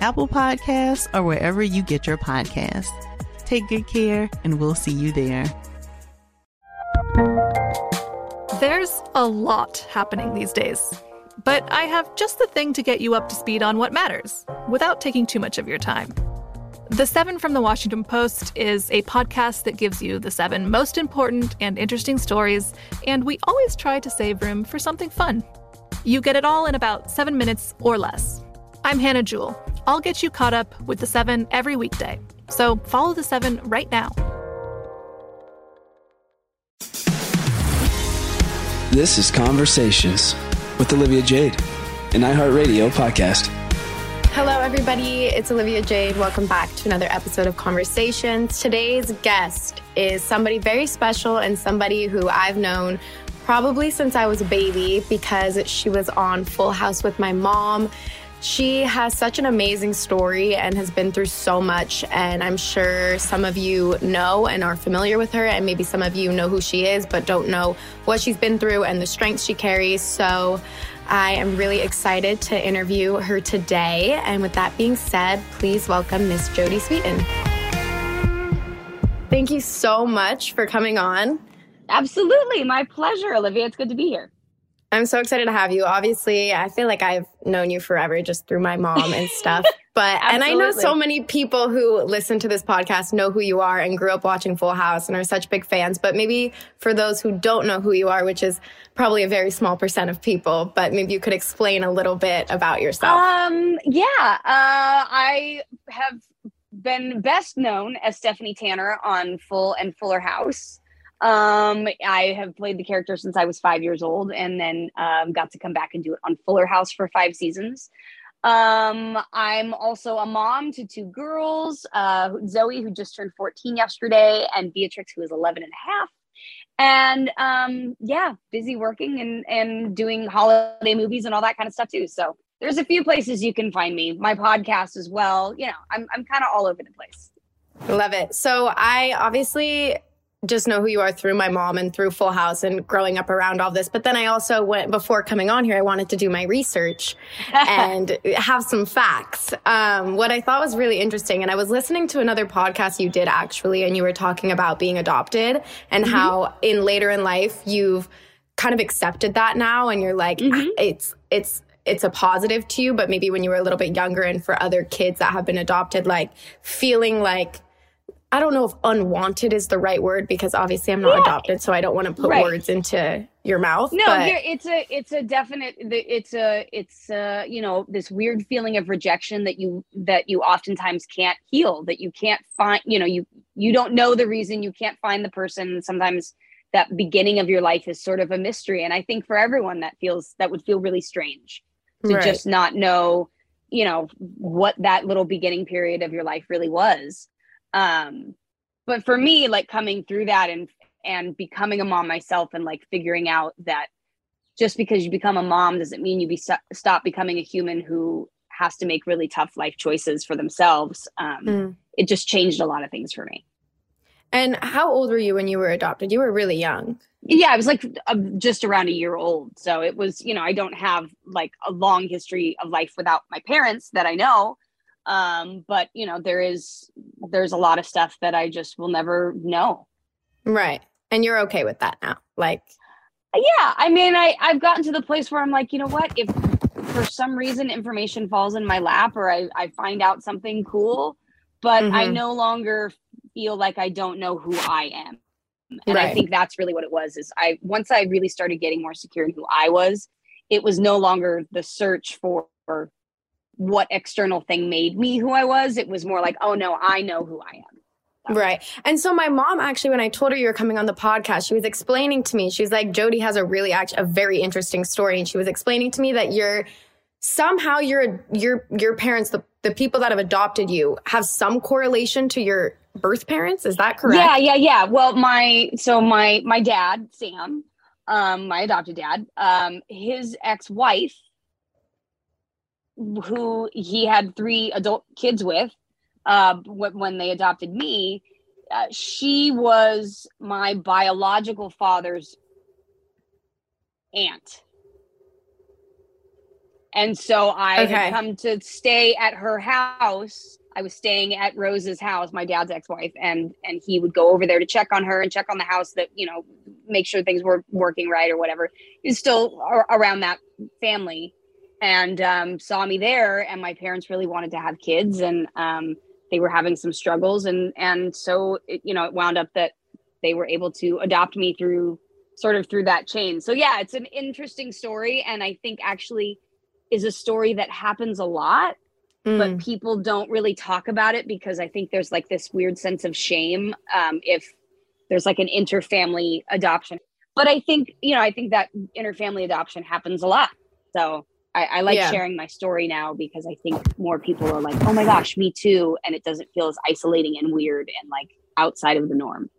Apple Podcasts, or wherever you get your podcasts. Take good care, and we'll see you there. There's a lot happening these days, but I have just the thing to get you up to speed on what matters without taking too much of your time. The Seven from the Washington Post is a podcast that gives you the seven most important and interesting stories, and we always try to save room for something fun. You get it all in about seven minutes or less. I'm Hannah Jewell. I'll get you caught up with the seven every weekday. So follow the seven right now. This is Conversations with Olivia Jade, an iHeartRadio podcast. Hello, everybody. It's Olivia Jade. Welcome back to another episode of Conversations. Today's guest is somebody very special and somebody who I've known probably since I was a baby because she was on Full House with my mom. She has such an amazing story and has been through so much. And I'm sure some of you know and are familiar with her, and maybe some of you know who she is, but don't know what she's been through and the strength she carries. So I am really excited to interview her today. And with that being said, please welcome Miss Jodie Sweetin. Thank you so much for coming on. Absolutely. My pleasure, Olivia. It's good to be here. I'm so excited to have you. Obviously, I feel like I've known you forever just through my mom and stuff. But and I know so many people who listen to this podcast know who you are and grew up watching Full House and are such big fans. But maybe for those who don't know who you are, which is probably a very small percent of people, but maybe you could explain a little bit about yourself. Um, yeah, uh, I have been best known as Stephanie Tanner on Full and Fuller House. Um, I have played the character since I was five years old, and then um, got to come back and do it on Fuller House for five seasons. Um, I'm also a mom to two girls, uh, Zoe, who just turned 14 yesterday, and Beatrix, who is 11 and a half. And um, yeah, busy working and, and doing holiday movies and all that kind of stuff too. So there's a few places you can find me. My podcast as well. You know, I'm, I'm kind of all over the place. Love it. So I obviously just know who you are through my mom and through Full House and growing up around all this. But then I also went before coming on here, I wanted to do my research and have some facts. Um, what I thought was really interesting, and I was listening to another podcast you did actually, and you were talking about being adopted and mm-hmm. how in later in life you've kind of accepted that now, and you're like, mm-hmm. it's it's it's a positive to you, but maybe when you were a little bit younger and for other kids that have been adopted, like feeling like I don't know if unwanted is the right word because obviously I'm not yeah. adopted, so I don't want to put right. words into your mouth. No, but... it's a it's a definite it's a it's a, you know this weird feeling of rejection that you that you oftentimes can't heal that you can't find you know you you don't know the reason you can't find the person sometimes that beginning of your life is sort of a mystery and I think for everyone that feels that would feel really strange to right. just not know you know what that little beginning period of your life really was um but for me like coming through that and and becoming a mom myself and like figuring out that just because you become a mom doesn't mean you be st- stop becoming a human who has to make really tough life choices for themselves, um, mm. it just changed a lot of things for me. And how old were you when you were adopted? You were really young. Yeah, I was like uh, just around a year old. So it was, you know, I don't have like a long history of life without my parents that I know. Um, but you know, there is there's a lot of stuff that I just will never know. Right. And you're okay with that now. Like yeah, I mean, I I've gotten to the place where I'm like, you know what? If for some reason information falls in my lap or I, I find out something cool, but mm-hmm. I no longer feel like I don't know who I am. And right. I think that's really what it was is I once I really started getting more secure in who I was, it was no longer the search for what external thing made me who I was. It was more like, oh no, I know who I am. Right. And so my mom actually, when I told her you were coming on the podcast, she was explaining to me, she was like, Jodie has a really actually a very interesting story. And she was explaining to me that you're somehow your your your parents, the, the people that have adopted you, have some correlation to your birth parents. Is that correct? Yeah, yeah, yeah. Well, my so my my dad, Sam, um, my adopted dad, um, his ex-wife, who he had three adult kids with, uh, when they adopted me, uh, she was my biological father's aunt. And so I okay. had come to stay at her house I was staying at Rose's house, my dad's ex-wife, and and he would go over there to check on her and check on the house that you know make sure things were working right or whatever. He's still around that family, and um, saw me there. And my parents really wanted to have kids, and um, they were having some struggles, and and so it, you know it wound up that they were able to adopt me through sort of through that chain. So yeah, it's an interesting story, and I think actually is a story that happens a lot mm. but people don't really talk about it because I think there's like this weird sense of shame um, if there's like an interfamily adoption. But I think, you know, I think that interfamily adoption happens a lot. So I, I like yeah. sharing my story now because I think more people are like, oh my gosh, me too. And it doesn't feel as isolating and weird and like outside of the norm.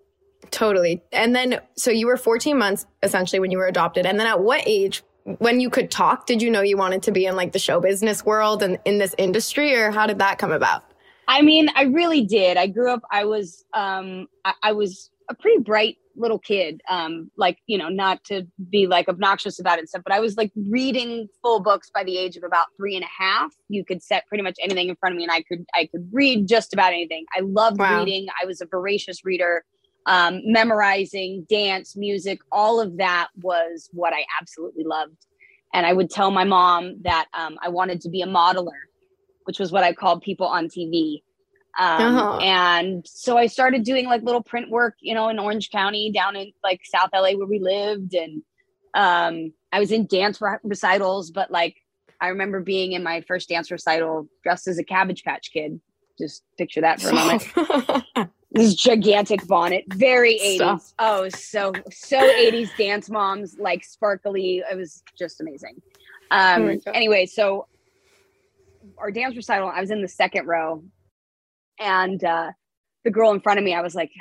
Totally. And then, so you were 14 months essentially when you were adopted. And then at what age when you could talk, did you know you wanted to be in like the show business world and in this industry, or how did that come about? I mean, I really did. I grew up. I was, um, I, I was a pretty bright little kid. Um, like you know, not to be like obnoxious about it and stuff, but I was like reading full books by the age of about three and a half. You could set pretty much anything in front of me, and I could, I could read just about anything. I loved wow. reading. I was a voracious reader um, memorizing, dance, music, all of that was what I absolutely loved. And I would tell my mom that um, I wanted to be a modeler, which was what I called people on TV. Um, uh-huh. And so I started doing like little print work, you know, in Orange County, down in like South LA where we lived. And um, I was in dance recitals, but like I remember being in my first dance recital dressed as a Cabbage Patch Kid. Just picture that for a moment. this gigantic bonnet, very 80s. Oh, so so 80s dance moms, like sparkly. It was just amazing. Um oh anyway, so our dance recital, I was in the second row and uh the girl in front of me, I was like,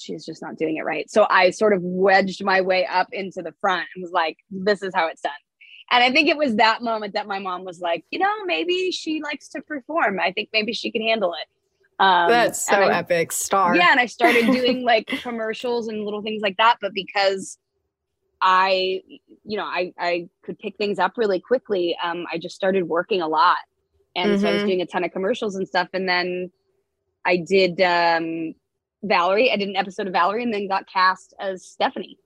she's just not doing it right. So I sort of wedged my way up into the front and was like, this is how it's done. And I think it was that moment that my mom was like, you know, maybe she likes to perform. I think maybe she can handle it. Um, That's so I, epic. Star. Yeah, and I started doing like commercials and little things like that. But because I, you know, I I could pick things up really quickly. Um, I just started working a lot, and mm-hmm. so I was mm-hmm. doing a ton of commercials and stuff. And then I did um, Valerie. I did an episode of Valerie, and then got cast as Stephanie.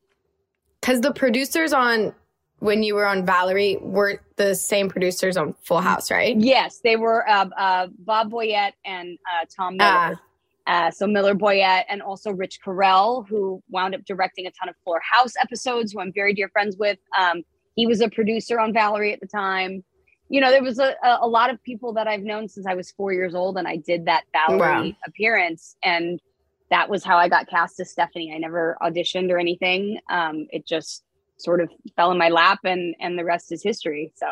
Because the producers on when you were on Valerie were the same producers on Full House, right? Yes, they were uh, uh, Bob Boyett and uh, Tom Miller. Ah. so Miller Boyett and also Rich Correll, who wound up directing a ton of Fuller House episodes, who I'm very dear friends with. Um, he was a producer on Valerie at the time. You know, there was a, a lot of people that I've known since I was four years old, and I did that Valerie wow. appearance, and that was how I got cast as Stephanie. I never auditioned or anything. Um, it just sort of fell in my lap and and the rest is history so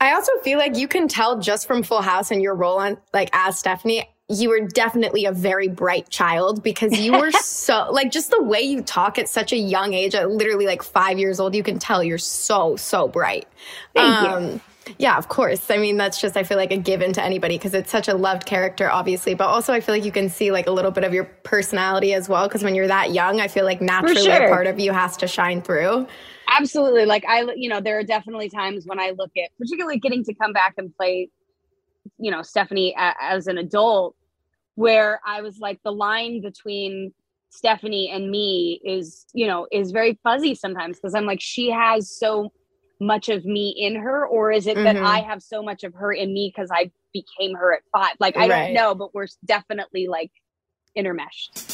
i also feel like you can tell just from full house and your role on like as stephanie you were definitely a very bright child because you were so like just the way you talk at such a young age at literally like five years old you can tell you're so so bright Thank um, you. Yeah, of course. I mean, that's just, I feel like a given to anybody because it's such a loved character, obviously. But also, I feel like you can see like a little bit of your personality as well. Because when you're that young, I feel like naturally sure. a part of you has to shine through. Absolutely. Like, I, you know, there are definitely times when I look at, particularly getting to come back and play, you know, Stephanie as an adult, where I was like, the line between Stephanie and me is, you know, is very fuzzy sometimes because I'm like, she has so much of me in her or is it mm-hmm. that i have so much of her in me because i became her at five like i right. don't know but we're definitely like intermeshed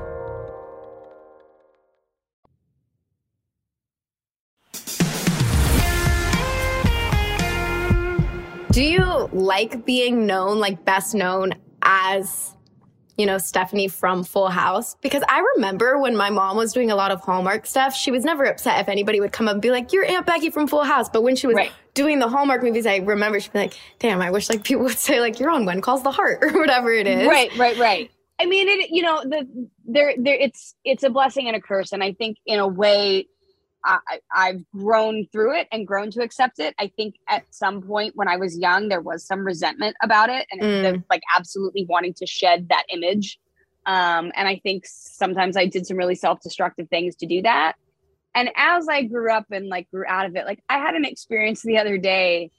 Do you like being known, like best known as, you know, Stephanie from Full House? Because I remember when my mom was doing a lot of Hallmark stuff, she was never upset if anybody would come up and be like, You're Aunt Becky from Full House. But when she was right. doing the Hallmark movies, I remember she'd be like, Damn, I wish like people would say like you're on When Calls the Heart or whatever it is. Right, right, right. I mean, it. You know, the there, there. It's it's a blessing and a curse, and I think in a way, I, I've grown through it and grown to accept it. I think at some point when I was young, there was some resentment about it and mm. like absolutely wanting to shed that image. Um, and I think sometimes I did some really self destructive things to do that. And as I grew up and like grew out of it, like I had an experience the other day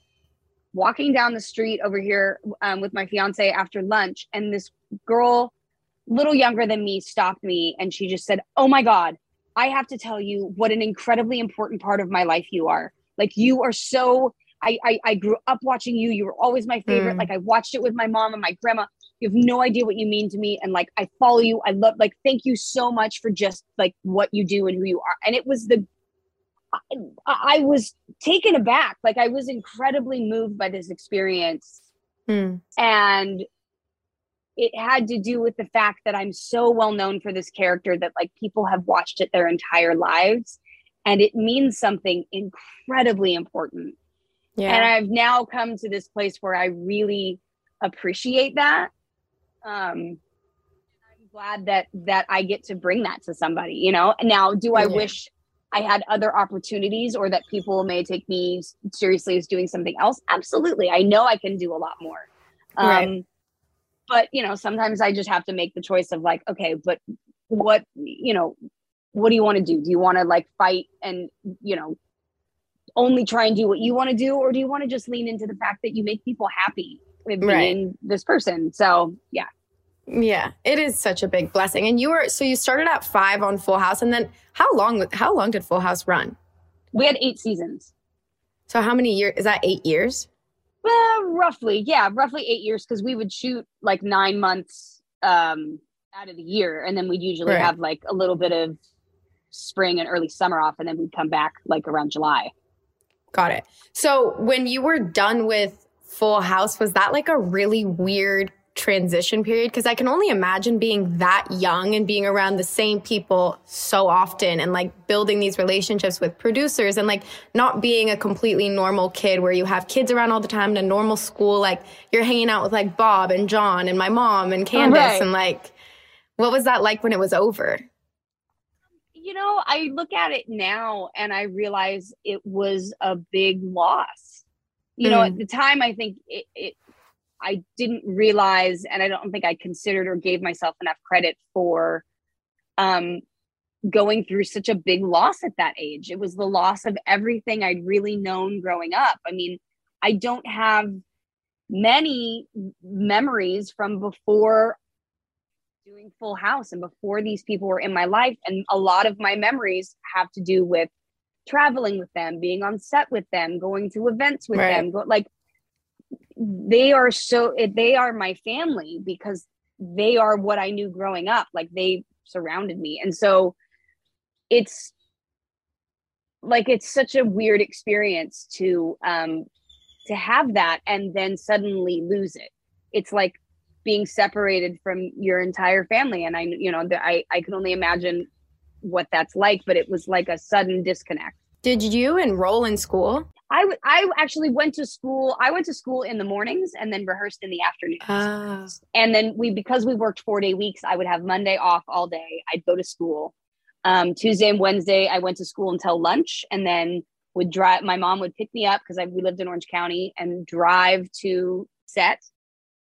walking down the street over here um, with my fiance after lunch, and this girl, little younger than me, stopped me and she just said, Oh my God, I have to tell you what an incredibly important part of my life you are. Like you are so I, I, I grew up watching you. You were always my favorite. Mm. Like I watched it with my mom and my grandma. You have no idea what you mean to me. And like I follow you. I love like thank you so much for just like what you do and who you are. And it was the I, I was taken aback. Like I was incredibly moved by this experience. Hmm. And it had to do with the fact that I'm so well known for this character that like people have watched it their entire lives and it means something incredibly important. Yeah. And I've now come to this place where I really appreciate that. Um I'm glad that that I get to bring that to somebody, you know. Now, do I Yeah. wish I had other opportunities or that people may take me seriously as doing something else? Absolutely. I know I can do a lot more. Um Right. But you know, sometimes I just have to make the choice of like, okay, but what, you know, what do you want to do? Do you want to like fight and, you know, only try and do what you want to do or do you want to just lean into the fact that you make people happy with Right. being this person? So, yeah. Yeah, it is such a big blessing. And you were so you started at five on Full House, and then how long? How long did Full House run? We had eight seasons. So how many years? Is that eight years? Well, roughly, yeah, roughly eight years because we would shoot like nine months um, out of the year, and then we'd usually Right. have like a little bit of spring and early summer off, and then we'd come back like around July. Got it. So when you were done with Full House, was that like a really weird transition period? Because I can only imagine being that young and being around the same people so often and like building these relationships with producers and like not being a completely normal kid where you have kids around all the time in a normal school. Like you're hanging out with like Bob and John and my mom and Candace Right. and like, what was that like when it was over? You know, I look at it now and I realize it was a big loss. You know, at Mm. the time, I think it, it, I didn't realize, and I don't think I considered or gave myself enough credit for um, going through such a big loss at that age. It was the loss of everything I'd really known growing up. I mean, I don't have many memories from before doing Full House and before these people were in my life. And a lot of my memories have to do with traveling with them, being on set with them, going to events with Right. them. Go, like they are so they are my family because they are what I knew growing up. Like they surrounded me. And so it's like it's such a weird experience to um to have that and then suddenly lose it. It's like being separated from your entire family and I you know I I can only imagine what that's like but it was like a sudden disconnect. Did you enroll in school? I I actually went to school. I went to school in the mornings and then rehearsed in the afternoons. Ah. And then we, because we worked four day weeks, I would have Monday off all day. I'd go to school. Um, Tuesday and Wednesday, I went to school until lunch, and then would drive. My mom would pick me up because we lived in Orange County and drive to set.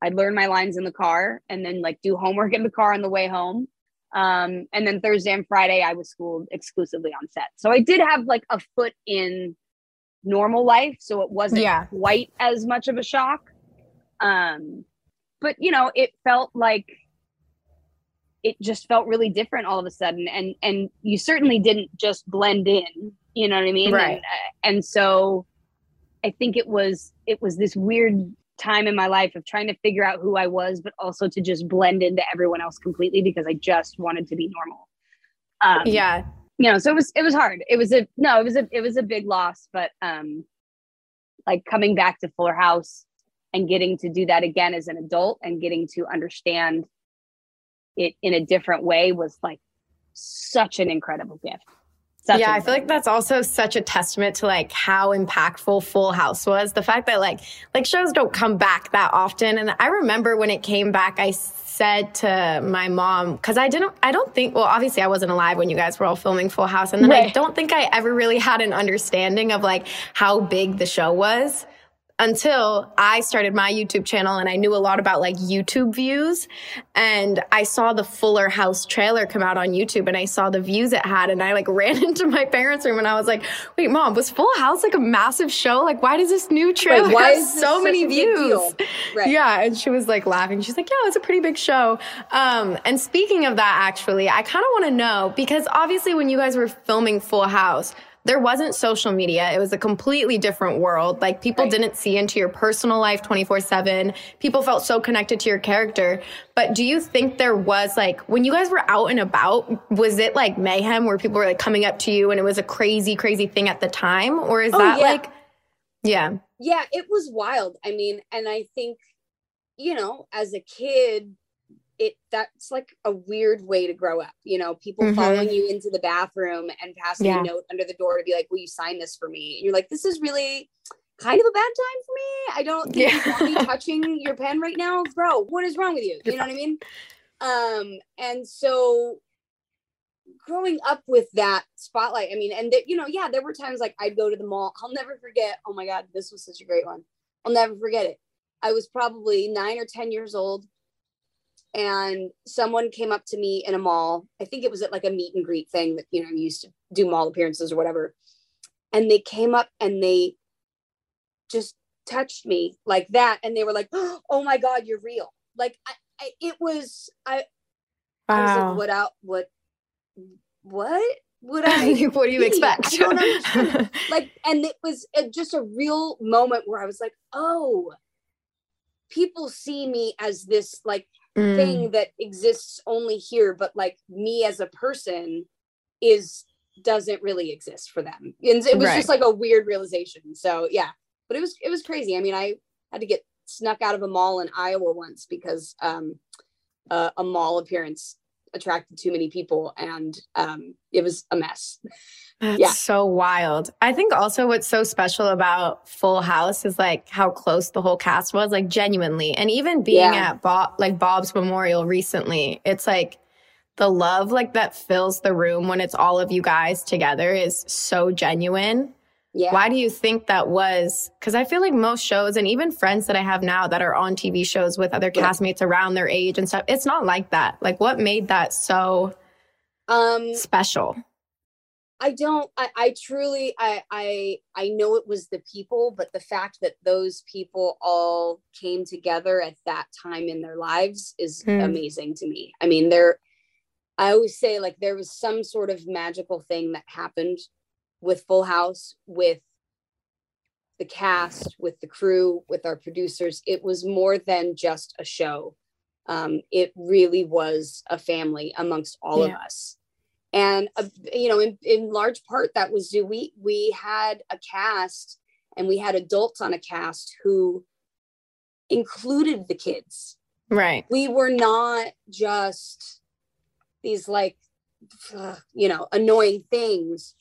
I'd learn my lines in the car, and then like do homework in the car on the way home. Um, and then Thursday and Friday, I was schooled exclusively on set. So I did have like a foot in normal life, so it wasn't Yeah. quite as much of a shock. Um, but you know, it felt like it just felt really different all of a sudden, and and you certainly didn't just blend in. You know what I mean? Right. And, uh, and so, I think it was it was this weird time in my life of trying to figure out who I was, but also to just blend into everyone else completely because I just wanted to be normal. Um, yeah. You know so it was it was hard it was a no it was a it was a big loss but um like coming back to fuller house and getting to do that again as an adult and getting to understand it in a different way was like such an incredible gift Such yeah, I feel like that's also such a testament to like how impactful Full House was. The fact that like like shows don't come back that often. And I remember when it came back, I said to my mom because I didn't, I don't think. Well, obviously I wasn't alive when you guys were all filming Full House, and then I don't think I ever really had an understanding of like how big the show was until I started my YouTube channel and I knew a lot about like YouTube views. And I saw the Fuller House trailer come out on YouTube and I saw the views it had. And I like ran into my parents' room and I was like, wait, mom, was Full House like a massive show? Like, why does this new trailer why have is so many views? Right. Yeah. And she was like laughing. She's like, yeah, it's a pretty big show. Um, and speaking of that, actually, I kind of want to know because obviously when you guys were filming Full House, there wasn't social media. It was a completely different world. Like people right. didn't see into your personal life 24 seven. People felt so connected to your character. But do you think there was like, when you guys were out and about, was it like mayhem where people were like coming up to you and it was a crazy, crazy thing at the time? Or is oh, that yeah. like, yeah. Yeah, it was wild. I mean, and I think, you know, as a kid, it that's like a weird way to grow up you know people mm-hmm. following you into the bathroom and passing yeah. a note under the door to be like will you sign this for me? And you're like this is really kind of a bad time for me. I don't think yeah. you want me touching your pen right now. Bro what is wrong with you? You know what i mean? Um and so growing up with that spotlight i mean and that you know yeah there were times like i'd go to the mall. I'll never forget oh my god this was such a great one. I'll never forget it. I was probably nine or ten years old and someone came up to me in a mall. I think it was at like a meet and greet thing that, you know, used to do mall appearances or whatever. And they came up and they just touched me like that. And they were like, oh my God, you're real. Like I, I, it was, I, wow. I was like, what out, what, what? Would I? what do you expect? I don't like, and it was uh, just a real moment where I was like, oh, people see me as this like mm. thing that exists only here but like me as a person is doesn't really exist for them and it was right. just like a weird realization so yeah but it was it was crazy i mean i had to get snuck out of a mall in iowa once because um uh, a mall appearance attracted too many people and um it was a mess That's yeah. so wild. I think also what's so special about Full House is like how close the whole cast was, like genuinely. And even being yeah. at Bob, like Bob's memorial recently, it's like the love like that fills the room when it's all of you guys together is so genuine. Yeah. Why do you think that was? Because I feel like most shows and even friends that I have now that are on TV shows with other castmates around their age and stuff, it's not like that. Like, what made that so um special? I don't I, I truly I I I know it was the people, but the fact that those people all came together at that time in their lives is mm. amazing to me. I mean, there I always say like there was some sort of magical thing that happened with Full House, with the cast, with the crew, with our producers. It was more than just a show. Um, it really was a family amongst all yeah. of us and uh, you know in, in large part that was due we we had a cast and we had adults on a cast who included the kids right we were not just these like uh, you know annoying things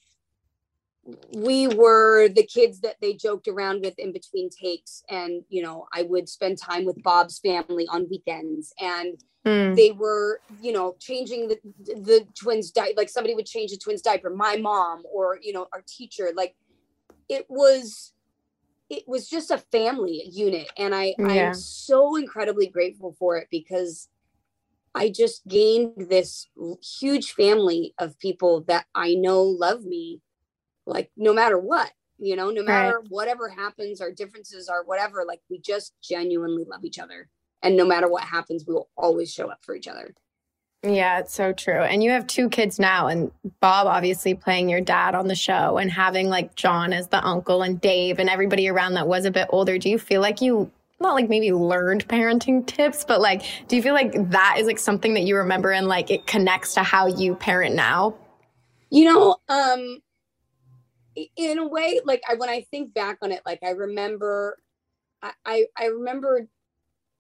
we were the kids that they joked around with in between takes and you know i would spend time with bob's family on weekends and mm. they were you know changing the the twins di- like somebody would change the twins diaper my mom or you know our teacher like it was it was just a family unit and i yeah. i'm so incredibly grateful for it because i just gained this huge family of people that i know love me like no matter what you know no matter right. whatever happens our differences are whatever like we just genuinely love each other and no matter what happens we will always show up for each other yeah it's so true and you have two kids now and bob obviously playing your dad on the show and having like john as the uncle and dave and everybody around that was a bit older do you feel like you not like maybe learned parenting tips, but like, do you feel like that is like something that you remember and like it connects to how you parent now? You know, um, in a way like I, when i think back on it like i remember I, I i remember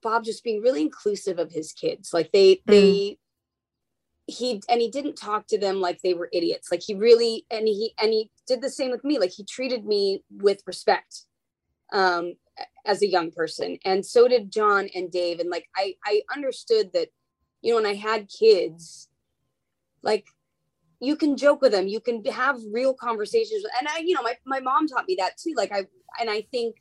bob just being really inclusive of his kids. Like they mm. they he and he didn't talk to them like they were idiots. Like he really and he and he did the same with me. Like he treated me with respect um as a young person. And so did john and dave. And like i i understood that you know when i had kids like you can joke with them you can have real conversations and i you know my, my mom taught me that too like i and i think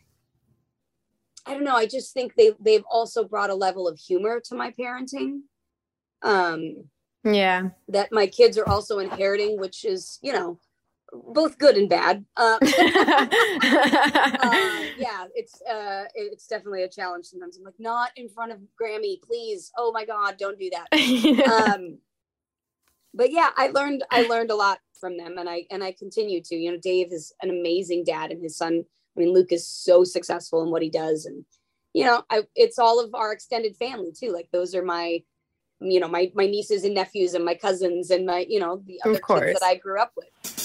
i don't know i just think they they've also brought a level of humor to my parenting um yeah. that my kids are also inheriting which is you know both good and bad uh, uh, yeah it's uh it's definitely a challenge sometimes i'm like not in front of grammy please oh my god don't do that. Um but yeah i learned i learned a lot from them and I and I continue to. You know, Dave is an amazing dad and his son, I mean Luke is so successful in what he does and you know, I it's all of our extended family too. Like those are my you know, my my nieces and nephews and my cousins and my, you know, the other kids that I grew up with.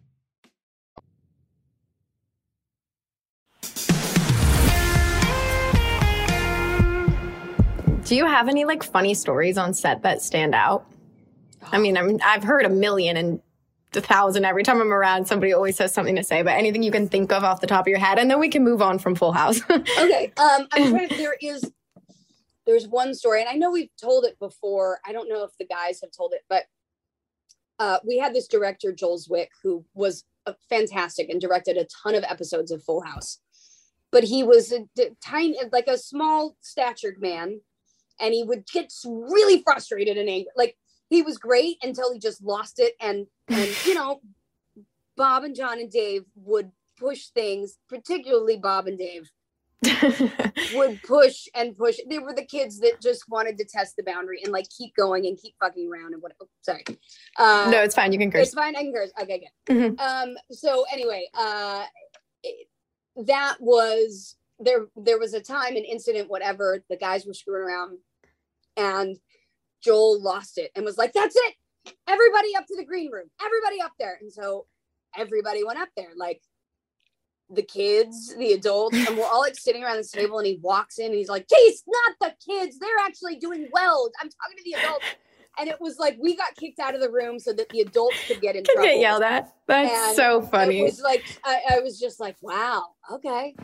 Do you have any like funny stories on set that stand out? I mean, I'm, I've heard a million and a thousand every time I'm around. Somebody always has something to say, but anything you can think of off the top of your head, and then we can move on from Full House. okay. Um, I'm there is there's one story, and I know we've told it before. I don't know if the guys have told it, but uh, we had this director Joel Zwick who was uh, fantastic and directed a ton of episodes of Full House. But he was a tiny, like a small statured man, and he would get really frustrated and angry. Like he was great until he just lost it, and and you know, Bob and John and Dave would push things, particularly Bob and Dave would push and push. They were the kids that just wanted to test the boundary and like keep going and keep fucking around and what. Oh, sorry. Uh, no, it's fine. You can curse. It's fine. I can curse. Okay, good. Mhm. Um. So anyway, uh, it- that was there. There was a time, an incident, whatever. The guys were screwing around, and Joel lost it and was like, "That's it. Everybody up to the green room. Everybody up there." And so everybody went up there, like the kids, the adults, and we're all like sitting around this table. And he walks in and he's like, "Geez, not the kids. They're actually doing well. I'm talking to the adults." and it was like we got kicked out of the room so that the adults could get in Could get yelled at. That's And so funny. It was like I, I was just like, wow, okay.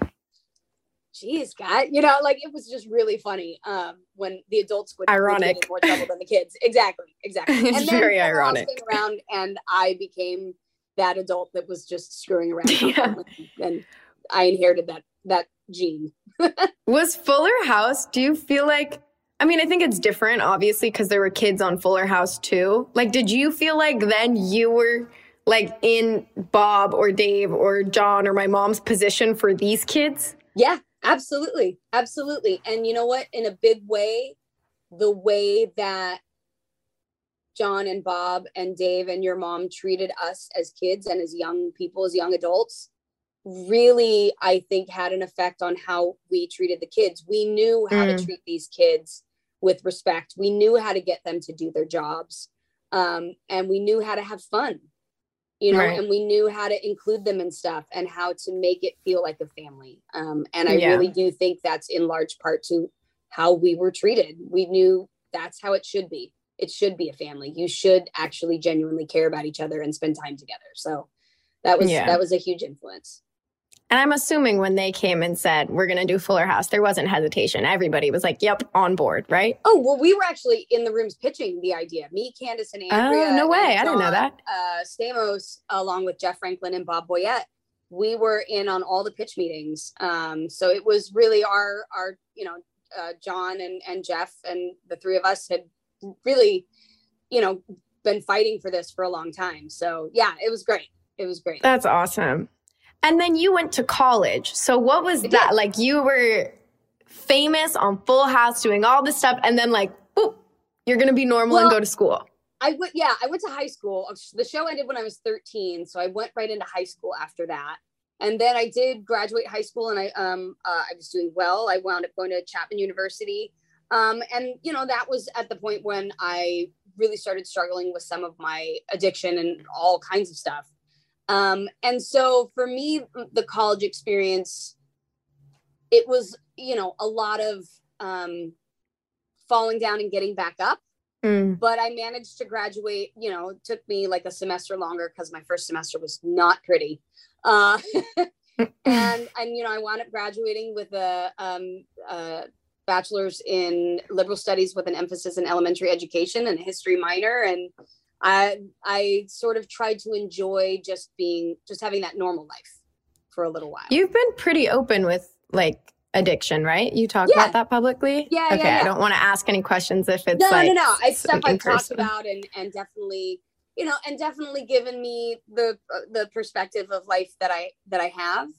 Jeez, God, you know, like it was just really funny um, when the adults would Ironic. more trouble than the kids. Exactly, exactly. It's and then very ironic. around, and I became that adult that was just screwing around, and I inherited that that gene. Was Fuller House, do you feel like I mean, I think it's different obviously because there were kids on Fuller House too. Like did you feel like then you were like in Bob or Dave or John or my mom's position for these kids? Yeah, absolutely. Absolutely. And you know what? In a big way, the way that John and Bob and Dave and your mom treated us as kids and as young people, as young adults, really, I think, had an effect on how we treated the kids. We knew how Mm. to treat these kids with respect, we knew how to get them to do their jobs, um, and we knew how to have fun you know Right. and we knew how to include them in stuff and how to make it feel like a family um, and i Yeah. really do think that's in large part to how we were treated we knew that's how it should be it should be a family you should actually genuinely care about each other and spend time together so that was Yeah. that was a huge influence And I'm assuming when they came and said, we're going to do Fuller House, there wasn't hesitation. Everybody was like, yep, on board, right? oh well we were actually in the rooms pitching the idea me candace and andrea Oh, no way. and I didn't know that. uh stamos along with jeff franklin and bob Boyett we were in on all the pitch meetings um so it was really our our you know uh john and and jeff and the three of us had really you know been fighting for this for a long time so yeah it was great it was great That's awesome. And then you went to college. So what was that? Like you were famous on Full House doing all this stuff and then like, boop, you're going to be normal and go to school. I went, yeah, I went to high school. The show ended when I was 13, so I went right into high school after that. And then I did graduate high school, and I um uh, I was doing well. I wound up going to Chapman University, um, and you know that was at the point when I really started struggling with some of my addiction and all kinds of stuff. Um, and so for me, the college experience, it was you know a lot of um, falling down and getting back up Mm. but I managed to graduate. You know, it took me like a semester longer because my first semester was not pretty. Uh, and and you know, I wound up graduating with a, um, a bachelor's in liberal studies with an emphasis in elementary education and a history minor. And I I sort of tried to enjoy just being just having that normal life for a little while. You've been pretty open with like addiction, right? You talk Yeah. about that publicly? Yeah, yeah, Okay. yeah. I don't want to ask any questions if it's no, like no, no. It's stuff I've talked about and and definitely, you know, and definitely given me the uh, the perspective of life that I that I have.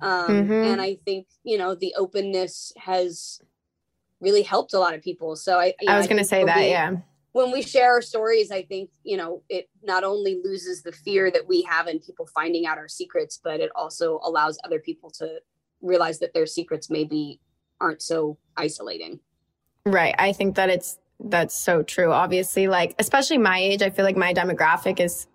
Um, Mhm. and I think you know the openness has really helped a lot of people. So I, I know, was going to say that, yeah. When we share our stories, I think you know it not only loses the fear that we have in people finding out our secrets, but it also allows other people to realize that their secrets maybe aren't so isolating. Right. I think that it's that's so true. Obviously, like especially my age, I feel like my demographic is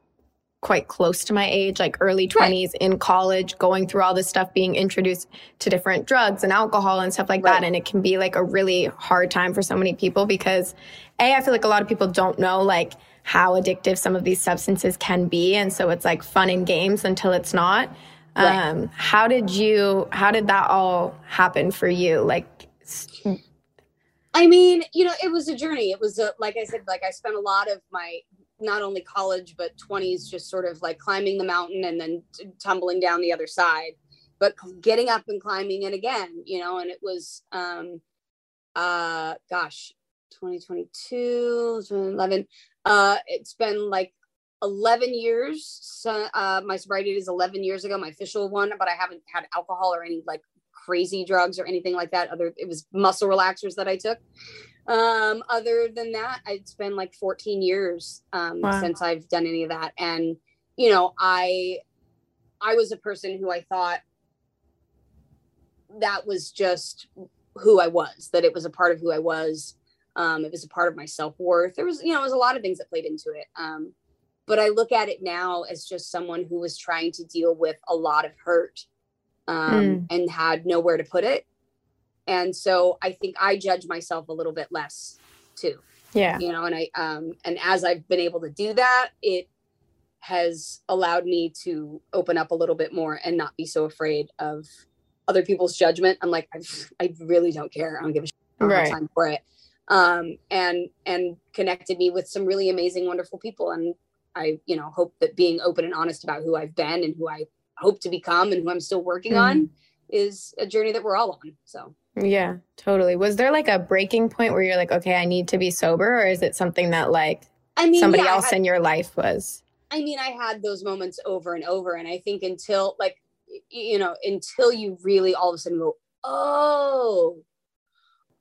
quite close to my age, like early 20s in college, going through all this stuff, being introduced to different drugs and alcohol and stuff like that. And it can be like a really hard time for so many people because A, I feel like a lot of people don't know like how addictive some of these substances can be. And so it's like fun and games until it's not. Right. Um, how did you, how did that all happen for you? Like, I mean, you know, it was a journey. It was a, like I said, like I spent a lot of my not only college but 20s just sort of like climbing the mountain and then t- tumbling down the other side, but getting up and climbing it again, you know, and it was um uh gosh, 2022, 2011. Uh it's been like 11 years. So uh my sobriety is 11 years ago, my official one, but I haven't had alcohol or any like crazy drugs or anything like that. Other it was muscle relaxers that I took. Um, other than that, it's been like 14 years um Wow. since I've done any of that. And you know, I I was a person who I thought that was just who I was, that it was a part of who I was. Um, it was a part of my self-worth. There was, you know, it was a lot of things that played into it. Um, but I look at it now as just someone who was trying to deal with a lot of hurt um, Mm. and had nowhere to put it. And so I think I judge myself a little bit less too. Yeah. You know, and I um and as I've been able to do that, it has allowed me to open up a little bit more and not be so afraid of other people's judgment. I'm like, I, I really don't care. I don't give a shit. I don't have Right. time for it. Um, and and connected me with some really amazing, wonderful people. And I, you know, hope that being open and honest about who I've been and who I hope to become and who I'm still working on mm-hmm. is a journey that we're all on. So Yeah, totally. Was there like a breaking point where you're like, okay, I need to be sober, or is it something that like I mean, somebody yeah, else had- in your life was? I mean, I had those moments over and over. And I think until like, you know, until you really all of a sudden go, oh,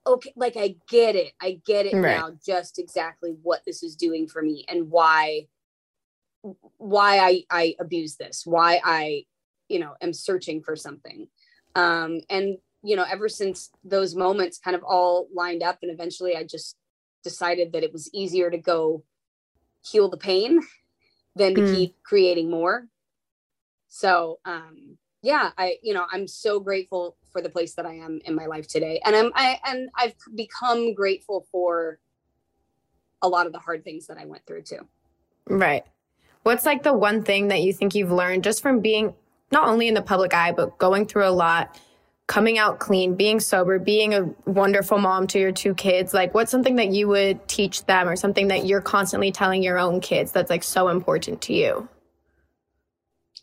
okay, like I get it. I get it Right. now, just exactly what this is doing for me and why, why I, I abuse this, why I, you know, am searching for something. Um, and, you know, ever since those moments kind of all lined up and eventually I just decided that it was easier to go heal the pain than to Mm. keep creating more. So, um, yeah, I, you know, I'm so grateful for the place that I am in my life today. And I'm, I, and I've become grateful for a lot of the hard things that I went through too. Right. What's like the one thing that you think you've learned just from being not only in the public eye, but going through a lot, coming out clean, being sober, being a wonderful mom to your two kids? Like, what's something that you would teach them or something that you're constantly telling your own kids that's like so important to you?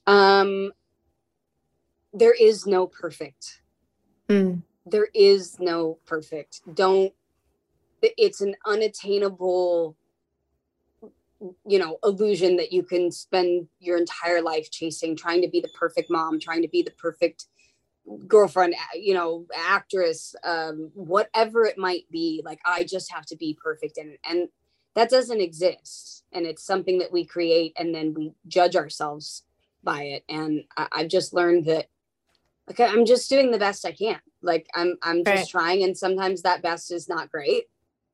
Um, there is no perfect. Mm. There is no perfect. Don't, it's an unattainable, you know, illusion that you can spend your entire life chasing, trying to be the perfect mom, trying to be the perfect girlfriend, you know, actress, um, whatever it might be. Like, I just have to be perfect. And, and that doesn't exist. And it's something that we create and then we judge ourselves by it. And I, I've just learned that okay, I'm just doing the best I can. Like I'm I'm just Right. trying and sometimes that best is not great.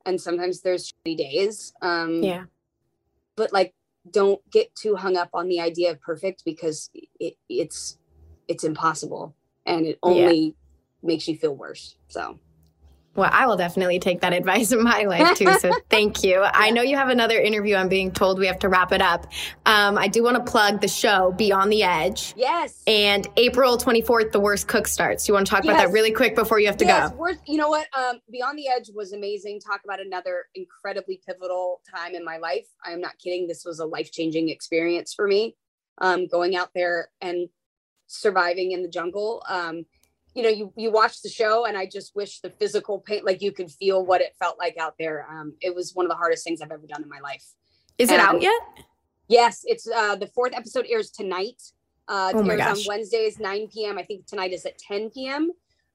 And sometimes there's shitty days. Um Yeah. But like don't get too hung up on the idea of perfect because it, it's it's impossible and it Yeah. only makes you feel worse. So Well, I will definitely take that advice in my life too. So thank you. I know you have another interview. I'm being told we have to wrap it up. Um, I do want to plug the show Beyond the Edge. Yes. And April 24th, The Worst Cook starts. You want to talk about that really quick before you have to yes, go? worth you know what? Um, Beyond the Edge was amazing. Talk about another incredibly pivotal time in my life. I am not kidding. This was a life changing experience for me. Um, going out there and surviving in the jungle. Um, you know, you you watch the show, and I just wish the physical pain, like you could feel what it felt like out there. Um, it was one of the hardest things I've ever done in my life. Is it out yet? Yes, it's uh the fourth episode airs tonight. Uh it Oh my airs gosh. on Wednesdays, 9 p.m. I think tonight is at 10 p.m.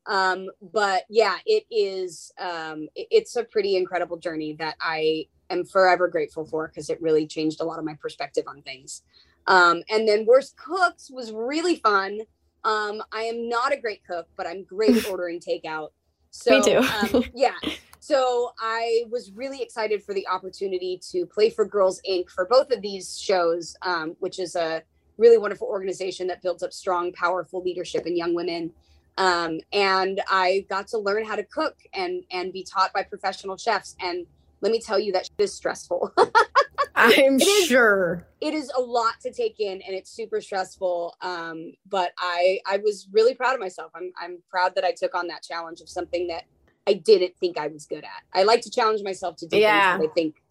Um, but yeah, it is um it- it's a pretty incredible journey that I am forever grateful for because it really changed a lot of my perspective on things. Um, and then Worst Cooks was really fun. Um, I am not a great cook, but I'm great at ordering takeout. So Me too. um, yeah. So I was really excited for the opportunity to play for Girls Inc. for both of these shows, um, which is a really wonderful organization that builds up strong, powerful leadership in young women. Um, and I got to learn how to cook and and be taught by professional chefs. And let me tell you, that shit stressful. I'm It is- sure. it is a lot to take in and it's super stressful um but i i was really proud of myself i'm i'm proud that i took on that challenge of something that i didn't think i was good at i like to challenge myself to do Yeah. things that i think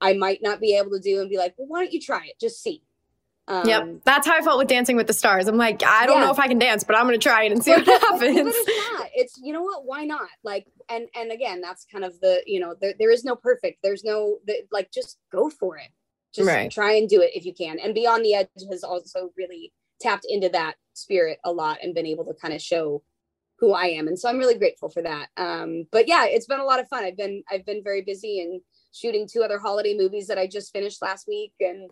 i might not be able to do and be like well why don't you try it just see um, yep. That's how I felt with Dancing with the Stars. I'm like, I don't Yeah. know if I can dance, but I'm going to try it and see but- what but- but happens. if not, it's you know what why not like and and again that's kind of the you know there, there is no perfect there's no the, like just go for it. Just Right. try and do it if you can. And beyond the edge has also really tapped into that spirit a lot and been able to kind of show who i am. And so i'm really grateful for that. Um but yeah it's been a lot of fun. I've been i've been very busy and shooting two other holiday movies that i just finished last week. And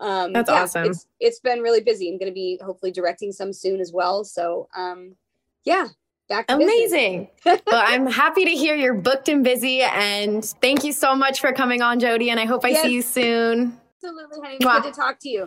um That's yeah, awesome. it's it's been really busy. I'm going to be hopefully directing some soon as well. So um yeah back to business. Amazing. well, I'm happy to hear you're booked and busy. And thank you so much for coming on, Jodie. And I hope I Yes. see you soon. Absolutely, honey. Mwah. Good to talk to you.